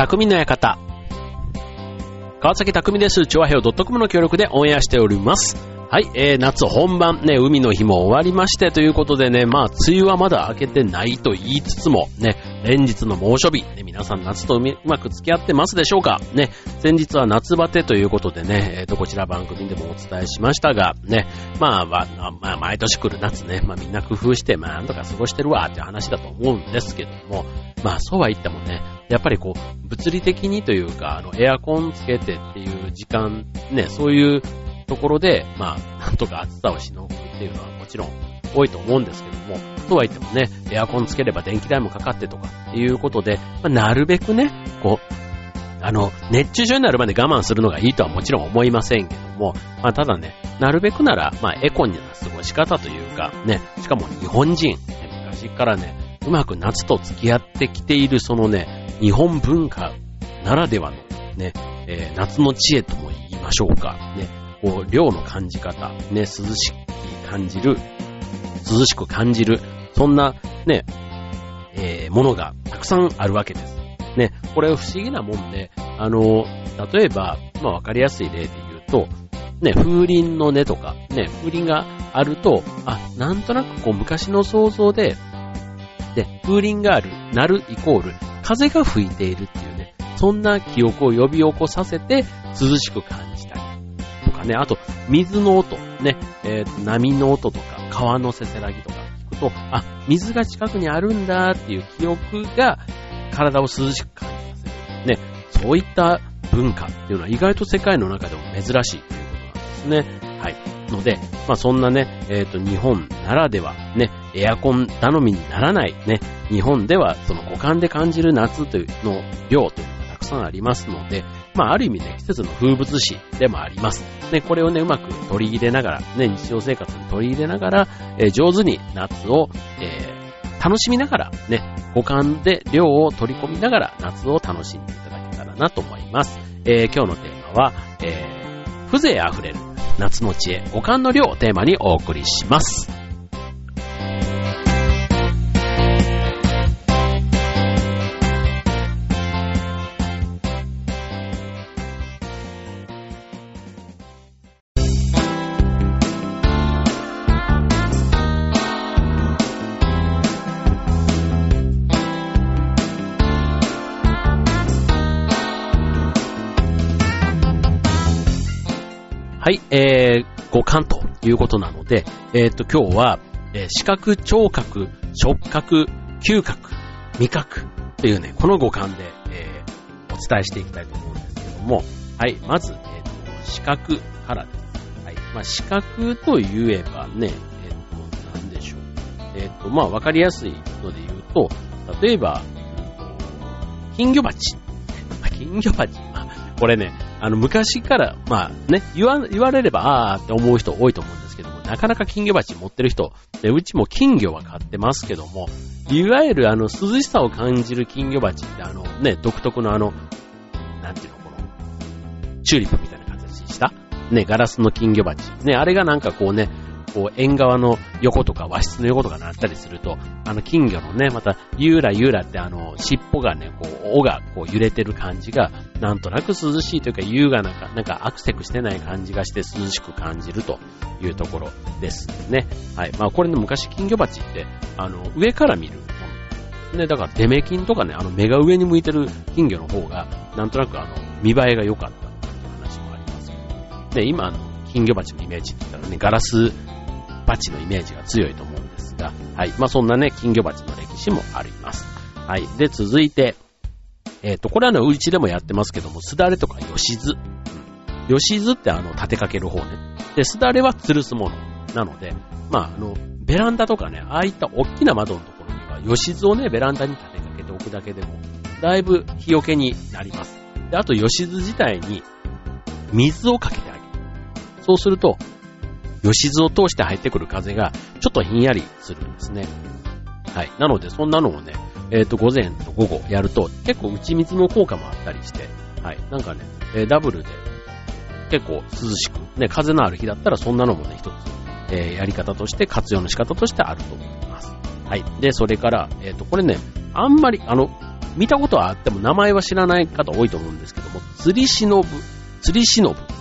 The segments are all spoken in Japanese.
匠の館。川崎匠です。チョアヘオ .com の協力でオンエアしております。はい、えー、夏本番、ね、海の日も終わりましてということでね、まあ、梅雨はまだ明けてないと言いつつも、ね、連日の猛暑日、ね、皆さん夏とうまく付き合ってますでしょうか？ね、先日は夏バテということでね、えっ、ー、と、こちら番組でもお伝えしましたが、ね、まあ、まあ、まあ、毎年来る夏ね、まあみんな工夫して、まあなんとか過ごしてるわって話だと思うんですけども、まあそうは言ってもね、やっぱりこう、物理的にというか、あの、エアコンつけてっていう時間、ね、そういうところで、まあ、なんとか暑さをしのぐっていうのはもちろん多いと思うんですけども、とは言ってもね、エアコンつければ電気代もかかってとかっていうことで、まあ、なるべくね、こう、あの、熱中症になるまで我慢するのがいいとはもちろん思いませんけども、まあ、ただね、なるべくなら、まあ、エコにな過ごし方というか、ね、しかも日本人、ね昔からね、うまく夏と付き合ってきているそのね、日本文化ならではのね、えー、夏の知恵とも言いましょうか、ね、こう、量の感じ方、ね、涼しく感じる、涼しく感じる、そんな、ね、えー、ものがたくさんあるわけです。ね、これ不思議なもんで、あの、例えば、まあわかりやすい例で言うと、ね、風鈴の音とか、ね、風鈴があると、あ、なんとなくこう昔の想像で、で、風鈴がある、鳴るイコール、風が吹いているっていうね、そんな記憶を呼び起こさせて涼しく感じたりとかね、あと、水の音、ね、えー、波の音とか、川のせせらぎとか。聞くと、あ、水が近くにあるんだっていう記憶が体を涼しく感じさせる。ね、そういった文化っていうのは意外と世界の中でも珍しいということなんですね。はい。ので、まあそんなね、えっ、ー、と日本ならではね、エアコン頼みにならない。ね、日本ではその五感で感じる夏というの量というのがたくさんありますので、まあある意味ね、季節の風物詩でもあります。ね、これをね、うまく取り入れながら、ね、日常生活に取り入れながら、えー、上手に夏を、えー、楽しみながら、ね、五感で量を取り込みながら夏を楽しんでいただけたらなと思います。えー、今日のテーマは、えー、風情あふれる夏の知恵、五感の量をテーマにお送りします。はい、えー、五感ということなので、えっ、ー、と、今日は、えー、視覚、聴覚、触覚、嗅覚、味覚というね、この五感で、えー、お伝えしていきたいと思うんですけども、はい、まず、えっ、ー、と、視覚からです。はい、まあ、視覚と言えばね、えっ、ー、と、なんでしょう。えっ、と、まあ、わかりやすいので言うと、例えば、金魚鉢。金魚鉢。まあこれね、あの、昔から、まあね、言わ、言われれば、あーって思う人多いと思うんですけども、なかなか金魚鉢持ってる人、でうちも金魚は買ってますけども、いわゆるあの、涼しさを感じる金魚鉢ってあの、ね、独特のあの、なんていうの、この、チューリップみたいな形にした、ね、ガラスの金魚鉢。ね、あれがなんかこうね、こう、縁側の横とか和室の横とかなったりすると、あの金魚のね、また、ゆーらゆーらってあの、尻尾がね、こう、尾がこう揺れてる感じが、なんとなく涼しいというか、優雅なか、なんかアクセクしてない感じがして涼しく感じるというところですね。はい。まあこれね、昔金魚鉢って、あの、上から見るもの。ね、だからデメキンとかね、あの目が上に向いてる金魚の方が、なんとなくあの、見栄えが良かったっていう話もありますけど。で、今あの、金魚鉢のイメージって言ったらね、ガラス鉢のイメージが強いと思うんですが、はい。まあ、そんなね、金魚鉢の歴史もあります。はい。で、続いて、えっ、ー、と、これはね、うちでもやってますけども、すだれとかよしず。よしずってあの、立てかける方ね。で、すだれは吊るすものなので、まあ、あの、ベランダとかね、ああいった大きな窓のところには、よしずをね、ベランダに立てかけておくだけでも、だいぶ日よけになります。で、あと、よしず自体に、水をかけてあげる。そうすると、吉津を通して入ってくる風が、ちょっとひんやりするんですね。はい。なので、そんなのをね、えっ、ー、と、午前と午後やると、結構打ち水の効果もあったりして、はい。なんかね、え、ダブルで、結構涼しく、ね、風のある日だったら、そんなのもね、一つ、えー、やり方として、活用の仕方としてあると思います。はい。で、それから、えっ、と、これね、あんまり、あの、見たことはあっても名前は知らない方多いと思うんですけども、釣り忍ぶ、釣り忍ぶ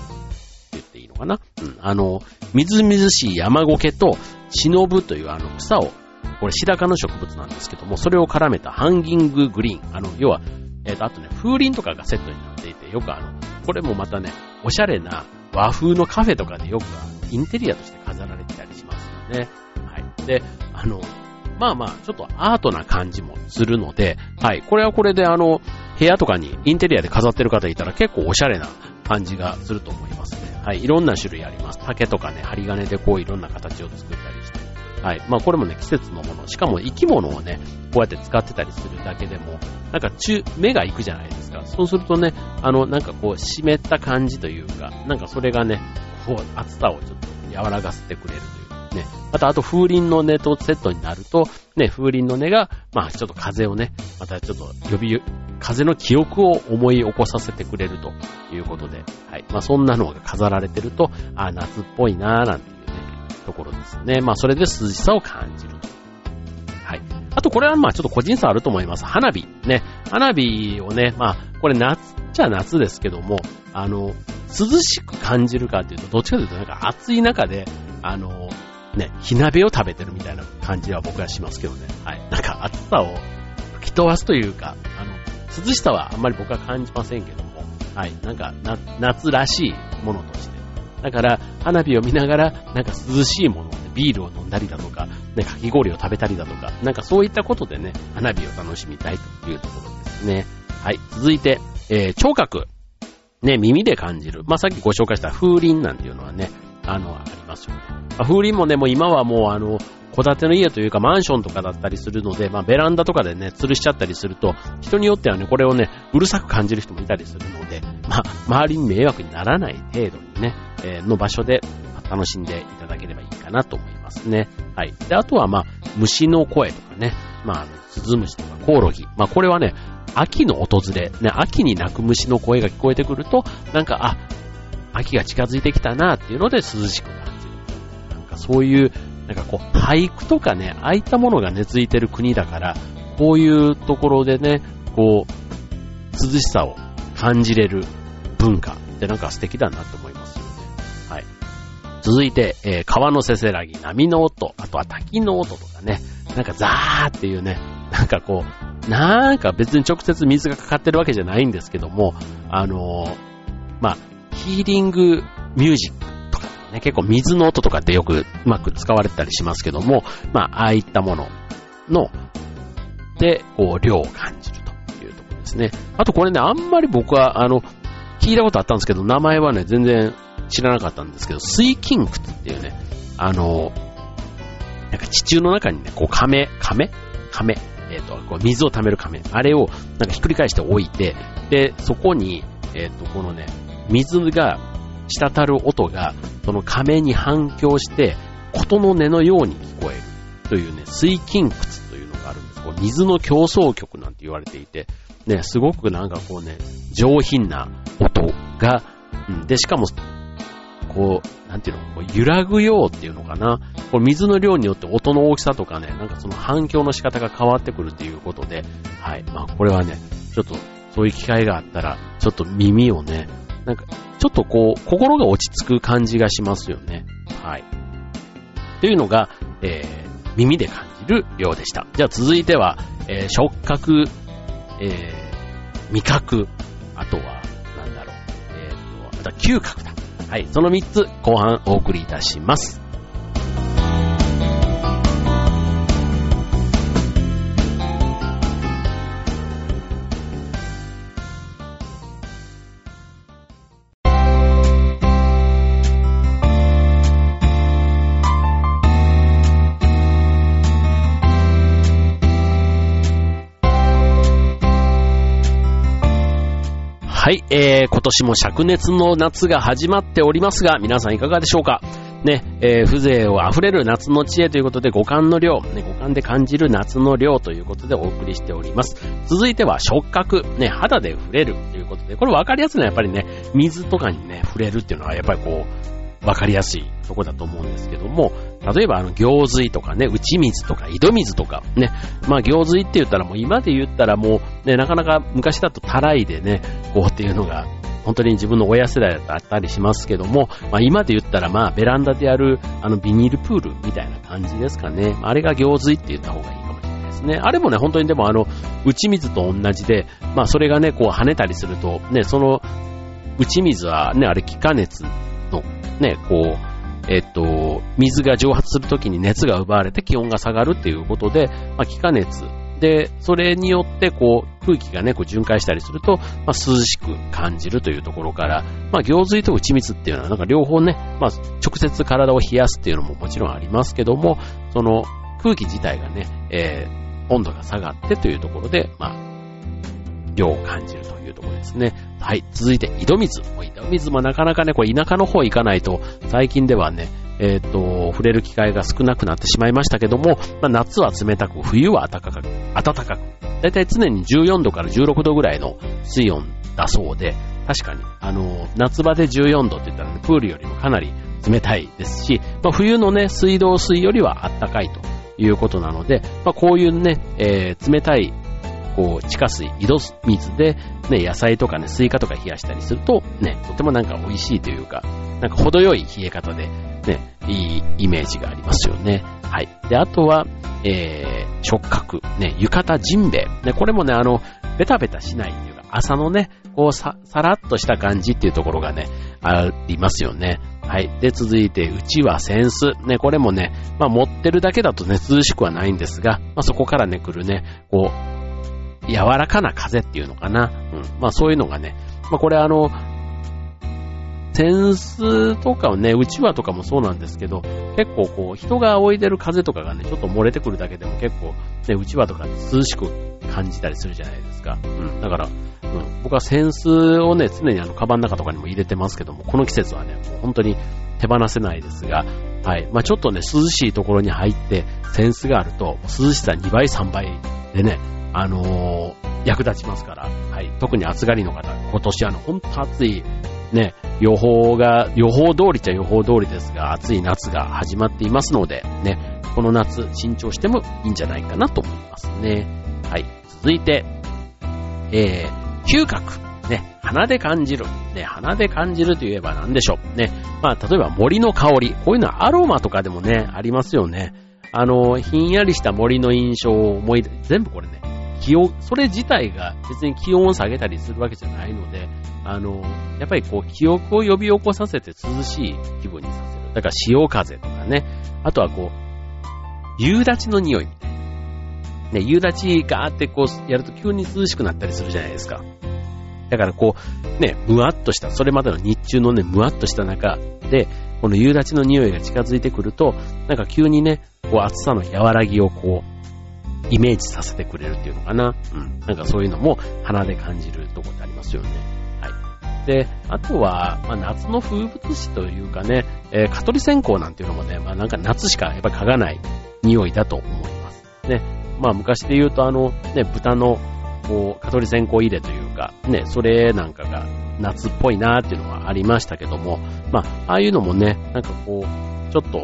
かな？うん。あの、みずみずしい山苔と忍ぶというあの草を、これ白髪の植物なんですけども、それを絡めたハンギンググリーン。あの、要は、えっ、ー、と、あとね、風鈴とかがセットになっていて、よくあの、これもまたね、おしゃれな和風のカフェとかでよくインテリアとして飾られてたりしますよね。はい。で、あの、まあまあ、ちょっとアートな感じもするので、はい。これはこれであの、部屋とかにインテリアで飾ってる方いたら結構おしゃれな感じがすると思いますね。はい。いろんな種類あります。竹とかね、針金でこういろんな形を作ったりして。はい。まあこれもね、季節のもの。しかも生き物をね、こうやって使ってたりするだけでも、なんか中、目が行くじゃないですか。そうするとね、あの、なんかこう湿った感じというか、なんかそれがね、こう暑さをちょっと和らがせてくれる。またあと風鈴の音とセットになると、ね、風鈴の音が、まあちょっと風をね、またちょっと呼び、風の記憶を思い起こさせてくれるということで、はい。まあそんなのが飾られてると、あ、夏っぽいなーなんていうね、ところですね。まあそれで涼しさを感じると。はい。あとこれはまあちょっと個人差あると思います。花火。ね。花火をね、まあこれ夏っちゃ夏ですけども、あの、涼しく感じるかっていうと、どっちかというとなんか暑い中で、あの、ね、火鍋を食べてるみたいな感じは僕はしますけどね。はい。なんか暑さを吹き飛ばすというか、あの、涼しさはあんまり僕は感じませんけども、はい。なんか、な夏らしいものとして。だから、花火を見ながら、なんか涼しいもの、ねビールを飲んだりだとか、ね、かき氷を食べたりだとか、なんかそういったことでね、花火を楽しみたいというところですね。はい。続いて、えー、聴覚。ね、耳で感じる。まあ、さっきご紹介した風鈴なんていうのはね、あの、ありますよね。まあ、風鈴もね、もう今はもうあの、戸建ての家というかマンションとかだったりするので、まあ、ベランダとかでね、吊るしちゃったりすると、人によってはね、これをね、うるさく感じる人もいたりするので、まあ、周りに迷惑にならない程度にね、えー、の場所でま楽しんでいただければいいかなと思いますね。はい。で、あとはまあ、虫の声とかね、まあ、スズムシとかコオロギ。まあ、これはね、秋の訪れ、ね、秋に鳴く虫の声が聞こえてくると、なんか、あ、秋が近づいてきたなっていうので涼しく感じる。なんかそういう、なんかこう、俳句とかね、ああいったものが根付いてる国だから、こういうところでね、こう、涼しさを感じれる文化ってなんか素敵だなと思いますよね。はい。続いて、えー、川のせせらぎ、波の音、あとは滝の音とかね、なんかザーっていうね、なんかこう、なんか別に直接水がかかってるわけじゃないんですけども、あのー、まあ、ヒーリングミュージックとかね、結構水の音とかってよくうまく使われたりしますけども、まあ、ああいったものの、で、こう、量を感じるというところですね。あとこれね、あんまり僕は、あの、聞いたことあったんですけど、名前はね、全然知らなかったんですけど、水金窟っていうね、あの、なんか地中の中にね、こう亀、亀？亀？えっ、ー、と、こう水を溜める亀。あれをなんかひっくり返して置いて、で、そこに、えっ、ー、と、このね、水が滴る音が、その亀に反響して、琴の音のように聞こえるというね、水金窟というのがあるんです。こう水の競争曲なんて言われていて、ね、すごくなんかこうね、上品な音が、うん、で、しかもこう、なんていうの、こう揺らぐようっていうのかな。これ水の量によって音の大きさとかね、なんかその反響の仕方が変わってくるっていうことで、はい。まあこれはね、ちょっとそういう機会があったら、ちょっと耳をね、なんか、ちょっとこう、心が落ち着く感じがしますよね。はい。というのが、えー、耳で感じるようでした。じゃあ続いては、えー、触覚、えー、味覚、あとは、なんだろう、えーと、は嗅覚だ。はい、その3つ後半お送りいたします。はい、えー、今年も灼熱の夏が始まっておりますが、皆さんいかがでしょうか？ね、えー、風情を溢れる夏の知恵ということで、五感の量、ね、五感で感じる夏の量ということでお送りしております。続いては触覚、ね、肌で触れるということで、これ分かりやすいのはやっぱりね、水とかにね、触れるっていうのはやっぱりこう、わかりやすいとこだと思うんですけども、例えばあの、行水とかね、打ち水とか井戸水とかね、まあ行水って言ったらもう今で言ったらもうね、なかなか昔だとたらいでね、こうっていうのが本当に自分の親世代だったりしますけども、まあ、今で言ったらまあベランダでやるあのビニールプールみたいな感じですかね。あれが行水って言った方がいいかもしれないですね。あれもね、本当にでもあの、打ち水と同じで、まあそれがね、こう跳ねたりすると、ね、その、打ち水はね、あれ気化熱、ね、こう、えっと、水が蒸発するときに熱が奪われて気温が下がるっていうことで、まあ、気化熱で、それによって、こう、空気がね、こう循環したりすると、まあ、涼しく感じるというところから、まあ、行水と打ち水っていうのは、なんか両方ね、まあ、直接体を冷やすっていうのももちろんありますけども、その、空気自体がね、えー、温度が下がってというところで、まあ、量を感じるというところですね。はい。続いて、井戸水。井戸水もなかなかね、これ田舎の方行かないと、最近ではね、えっ、と、触れる機会が少なくなってしまいましたけども、まあ、夏は冷たく、冬は暖かく、暖かく、だいたい常に14度から16度ぐらいの水温だそうで、確かに、あの、夏場で14度って言ったらね、プールよりもかなり冷たいですし、まあ、冬のね、水道水よりは暖かいということなので、まあ、こういうね、えー、冷たいこう、地下水、井戸水で、ね、野菜とかね、スイカとか冷やしたりすると、ね、とてもなんか美味しいというか、なんか程よい冷え方で、ね、いいイメージがありますよね。はい。で、あとは、えー、触覚、ね、浴衣ジンベエ。ね、これもね、あの、ベタベタしないっていうか、朝のね、こうさ、さらっとした感じっていうところがね、ありますよね。はい。で、続いて、うちはセンス。ね、これもね、まあ持ってるだけだとね、涼しくはないんですが、まあそこからね、来るね、こう、柔らかな風っていうのかな。うん。まあそういうのがね、まあこれあの、センスとかね、うちわとかもそうなんですけど、結構こう、人が仰いでる風とかがね、ちょっと漏れてくるだけでも結構、ね、うちわとか涼しく感じたりするじゃないですか。うん。だから、うん、僕はセンスをね、常にあの、カバンの中とかにも入れてますけども、この季節はね、もう本当に手放せないですが、はい。まあちょっとね、涼しいところに入って、センスがあると、涼しさ2倍、3倍でね、あのー、役立ちますから、はい。特に暑がりの方、今年あの、ほんと暑いね、予報が、予報通りっちゃ予報通りですが、暑い夏が始まっていますので、ね、この夏、慎重してもいいんじゃないかなと思いますね。はい。続いて、えー、嗅覚。ね、鼻で感じる。ね、鼻で感じるといえば何でしょう。ね、まあ、例えば森の香り。こういうのはアロマとかでもね、ありますよね。あの、ひんやりした森の印象を思い出、全部これね、気温、それ自体が別に気温を下げたりするわけじゃないので、あの、やっぱりこう、記憶を呼び起こさせて涼しい気分にさせる。だから潮風とかね。あとはこう、夕立の匂いみたいな。ね、夕立ガーってこう、やると急に涼しくなったりするじゃないですか。だからこう、ね、むわっとした、それまでの日中のね、むわっとした中で、この夕立の匂いが近づいてくると、なんか急にね、こう暑さの和らぎをこう、イメージさせてくれるっていうのかな。うん。なんかそういうのも鼻で感じるとこってありますよね。はい。で、あとは、まあ、夏の風物詩というかね、えー、蚊取り線香なんていうのもね、まあなんか夏しかやっぱ嗅がない匂いだと思います。ね。まあ昔で言うとあの、ね、豚のこう、蚊取り線香入れというか、ね、それなんかが夏っぽいなーっていうのはありましたけども、まあ、ああいうのもね、なんかこう、ちょっと、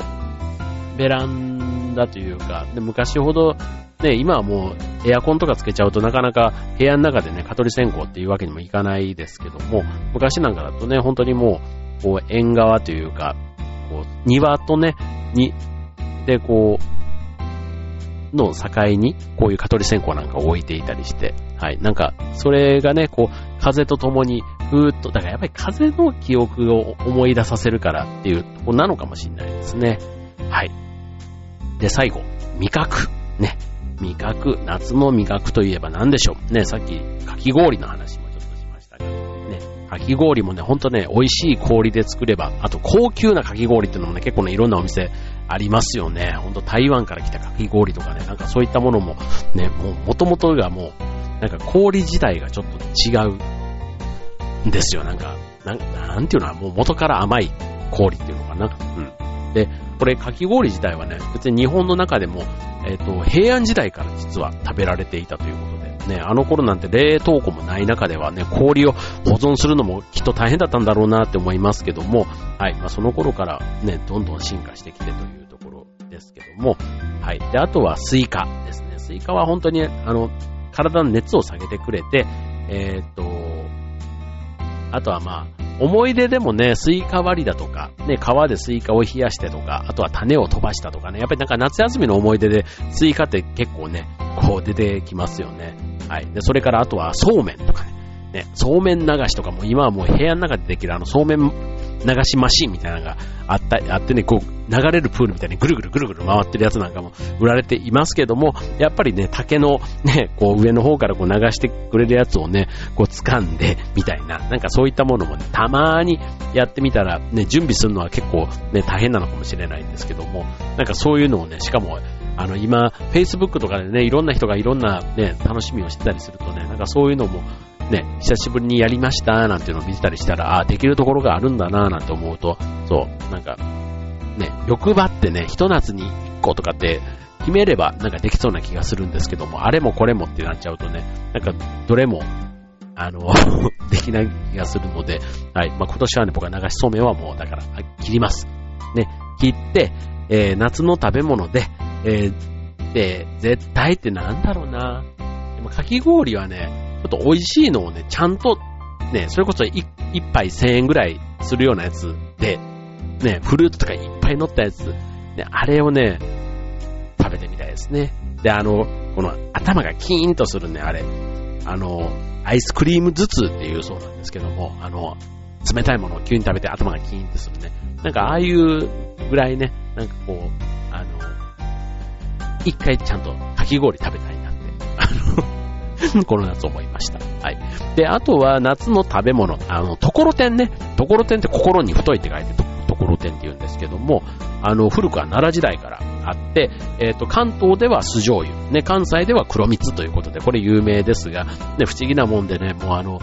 ベランダというか、で昔ほどね、今はもうエアコンとかつけちゃうとなかなか部屋の中でね、蚊取り線香っていうわけにもいかないですけども、昔なんかだとね、本当にもう、こう、縁側というか、こう、庭とね、に、で、こう、の境に、こういう蚊取り線香なんかを置いていたりして、はい。なんか、それがね、こう、風と共に、ふーっと、だからやっぱり風の記憶を思い出させるからっていうとこなのかもしれないですね。はい。で、最後、味覚。ね。味覚、夏の味覚といえば何でしょう。ね、さっき、かき氷の話もちょっとしましたが、ね、かき氷もね、ほんとね、美味しい氷で作れば、あと高級なかき氷っていうのもね、結構ね、いろんなお店ありますよね。ほんと台湾から来たかき氷とかね、なんかそういったものも、ね、もう元々がもう、なんか氷自体がちょっと違うんですよ。なんか、なん、なんていうのはもう元から甘い氷っていうのかな。うん。で、これ、かき氷自体はね、別に日本の中でも、えっ、ー、と、平安時代から実は食べられていたということで、ね、あの頃なんて冷凍庫もない中ではね、氷を保存するのもきっと大変だったんだろうなって思いますけども、はい、まあ、その頃からね、どんどん進化してきてというところですけども、はい。で、あとはスイカですね。スイカは本当に、あの、体の熱を下げてくれて、えー、と、あとはまあ、思い出でもね、スイカ割りだとか、ね、川でスイカを冷やしてとか、あとは種を飛ばしたとかね、やっぱりなんか夏休みの思い出でスイカって結構ね、こう出てきますよね。はい。で、それからあとはそうめんとかね。ね、そうめん流しとかも今はもう部屋の中でできるあのそうめん流しマシンみたいなのがあった、あってね、こう、流れるプールみたいにぐるぐるぐるぐる回ってるやつなんかも売られていますけども、やっぱりね、竹のね、こう上の方からこう流してくれるやつをね、こう掴んで、みたいな、なんかそういったものもね、たまにやってみたら、ね、準備するのは結構ね、大変なのかもしれないんですけども、なんかそういうのをね、しかも、あの、今、Facebook とかでね、いろんな人がいろんなね、楽しみをしてたりするとね、なんかそういうのも、ね、久しぶりにやりましたなんていうのを見てたりしたら、あ、できるところがあるんだななんて思うと、そう、なんか、ね、欲張ってね、ひと夏に1個とかって決めればなんかできそうな気がするんですけども、あれもこれもってなっちゃうとね、なんかどれも、あの できない気がするので、はい、まあ、今年はね、僕は流しそうめんはもう、だから、切ります。ね、切って、えー、夏の食べ物で、えー、で、絶対ってなんだろうな。でもかき氷はね、っと美味しいのをね、ちゃんと、ね、それこそ一杯1000円ぐらいするようなやつで、ね、フルーツとかいっぱい乗ったやつ、ね、あれをね、食べてみたいですね。で、あの、この頭がキーンとするね、あれ、あの、アイスクリーム頭痛っていうそうなんですけども、あの、冷たいものを急に食べて頭がキーンとするね。なんかああいうぐらいね、なんかこう、あの、一回ちゃんとかき氷食べたいなって、あの、この夏思いました。はい。で、あとは夏の食べ物。あの、ところてんね。ところてんって心に太いって書いてと、ところてんって言うんですけども、あの、古くは奈良時代からあって、えっ、ー、と、関東では酢醤油、ね、関西では黒蜜ということで、これ有名ですが、ね、不思議なもんでね、もうあの、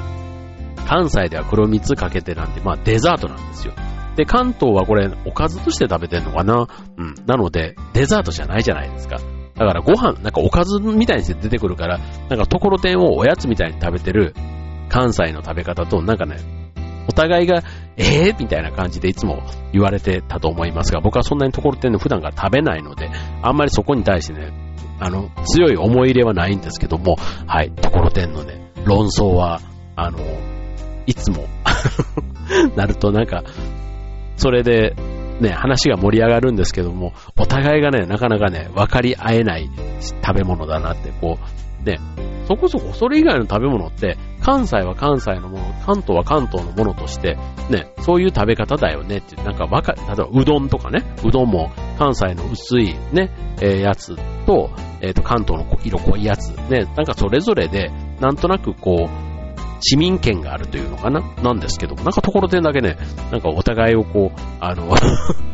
関西では黒蜜かけてなんて、まあデザートなんですよ。で、関東はこれ、おかずとして食べてんのかな？うん。なので、デザートじゃないじゃないですか。だからご飯、なんかおかずみたいにして出てくるから、なんかところてんをおやつみたいに食べてる関西の食べ方と、なんかね、お互いが、えー？みたいな感じでいつも言われてたと思いますが、僕はそんなにところてんの普段から食べないので、あんまりそこに対してね、あの、強い思い入れはないんですけども、はい、ところてんのね、論争は、あの、いつも なるとなんか、それで、ね、話が盛り上がるんですけども、お互いがね、なかなかね、分かり合えない食べ物だなって、こう、ね、そこそこそれ以外の食べ物って、関西は関西のもの、関東は関東のものとして、ね、そういう食べ方だよねって、なんかわか、例えばうどんとかね、うどんも関西の薄いね、えー、やつと、えっ、ー、と、関東の色濃いやつ、ね、なんかそれぞれで、なんとなくこう、市民権があるというのかな？なんですけども、なんかところてんだけね、なんかお互いをこう、あの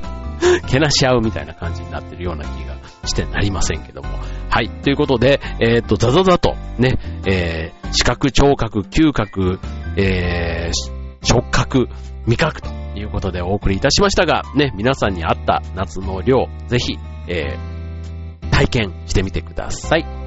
けなし合うみたいな感じになってるような気がしてなりませんけども。はい。ということで、えー、っと、ザザザと、ね、えー、視覚、聴覚、嗅覚、えー、触覚、味覚ということでお送りいたしましたが、ね、皆さんに合った夏の量、ぜひ、えー、体験してみてください。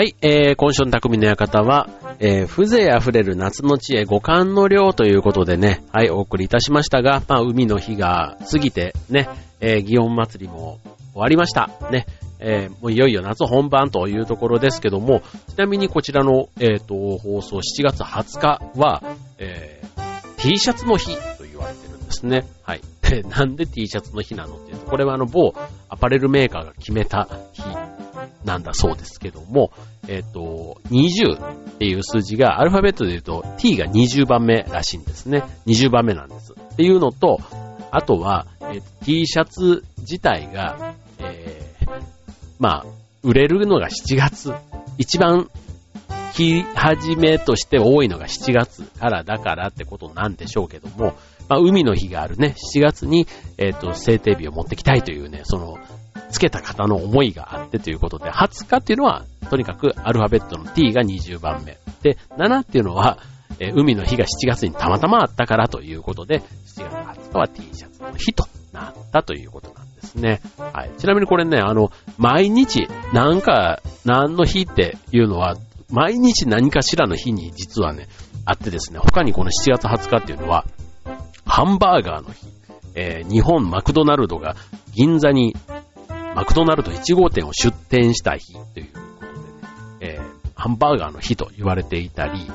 はい、えー、今週の匠の館は、えー、風情あふれる夏の知恵五感の量ということでね、はい、お送りいたしましたが、まあ、海の日が過ぎてね、えー、祇園祭りも終わりました。ね、えー、もういよいよ夏本番というところですけども、ちなみにこちらの、え、ー、と、放送7月20日は、えー、T シャツの日と言われてるんですね。はい。で、なんで T シャツの日なのっていうと、これはあの某アパレルメーカーが決めた日なんだそうですけども、えっ、ー、と、20っていう数字がアルファベットで言うと t が20番目らしいんですね。20番目なんです。っていうのと、あとは、えー、T シャツ自体が、えー、まあ、売れるのが7月。一番日始めとして多いのが7月からだからってことなんでしょうけども、まあ、海の日があるね、7月に、えっ、と、制定日を持ってきたいというね、その、つけた方の思いがあってということで、20日っていうのは、とにかくアルファベットの t が20番目。で、7っていうのは、え、海の日が7月にたまたまあったからということで、7月20日は T シャツの日となったということなんですね。はい。ちなみにこれね、あの、毎日、なんか、何の日っていうのは、毎日何かしらの日に実はね、あってですね、他にこの7月20日っていうのは、ハンバーガーの日、えー、日本マクドナルドが銀座にマクドナルド1号店を出店した日ということで、ね、えー、ハンバーガーの日と言われていたり、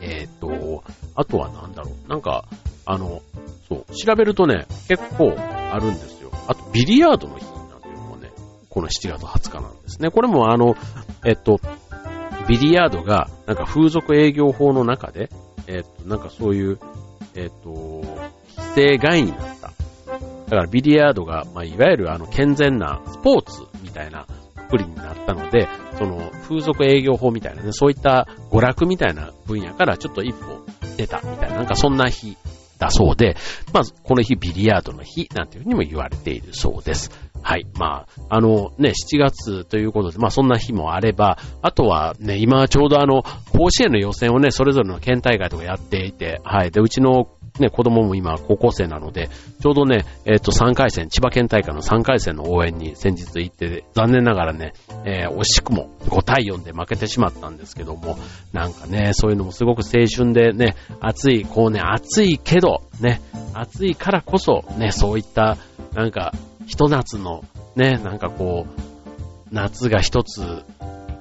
えっ、ー、と、あとはなんだろう、なんか、あの、そう、調べるとね、結構あるんですよ。あと、ビリヤードの日なんていうのもね、この7月20日なんですね。これもあの、えっと、ビリヤードが、なんか風俗営業法の中で、えっと、なんかそういう、えっと、規制外になった。だからビリヤードが、まあ、いわゆるあの健全なスポーツみたいなくりになったので、その風俗営業法みたいなね、そういった娯楽みたいな分野からちょっと一歩出たみたいな、なんかそんな日だそうで、まあ、この日ビリヤードの日なんていうふうにも言われているそうです。はい。まあ、あのね、7月ということで、まあそんな日もあれば、あとはね、今ちょうどあの、甲子園の予選をね、それぞれの県大会とかやっていて、はい。で、うちのね、子供も今高校生なので、ちょうどね、えっ、ー、と3回戦、千葉県大会の3回戦の応援に先日行って、残念ながらね、えー、惜しくも5対4で負けてしまったんですけども、なんかね、そういうのもすごく青春でね、暑い、こうね、暑いけど、ね、暑いからこそ、ね、そういった、なんか、ひと夏の、ね、なんかこう、夏が一つ、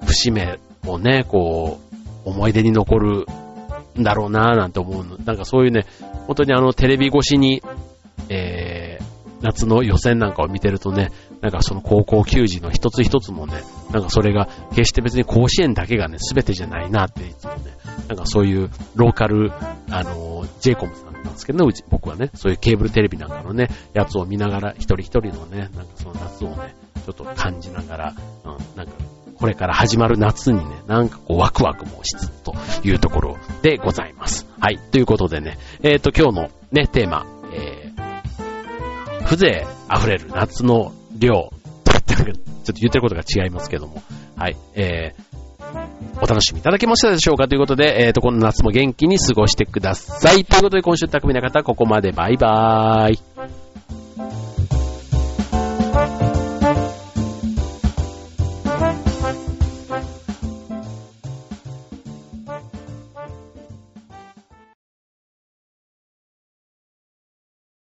節目をね、こう、思い出に残るんだろうなぁなんて思うの。なんかそういうね、本当にあのテレビ越しに、えー、夏の予選なんかを見てるとね、なんかその高校球児の一つ一つもね、なんかそれが決して別に甲子園だけがね、全てじゃないなっていつもね、なんかそういうローカル、あの、ジェイコムさんなんですけどね、うち、僕はね、そういうケーブルテレビなんかのね、やつを見ながら、一人一人のね、なんかその夏をね、ちょっと感じながら、うん、なんかこれから始まる夏にね、なんかこうワクワクもしつつというところでございます。はい。ということでね、えっ、ー、と今日のね、テーマ、えー、風情溢れる夏の量、ちょっと言ってることが違いますけども、はい。えー、お楽しみいただけましたでしょうか？ということで、えっ、ー、と、この夏も元気に過ごしてください。ということで、今週匠の方、ここまでバイバーイ。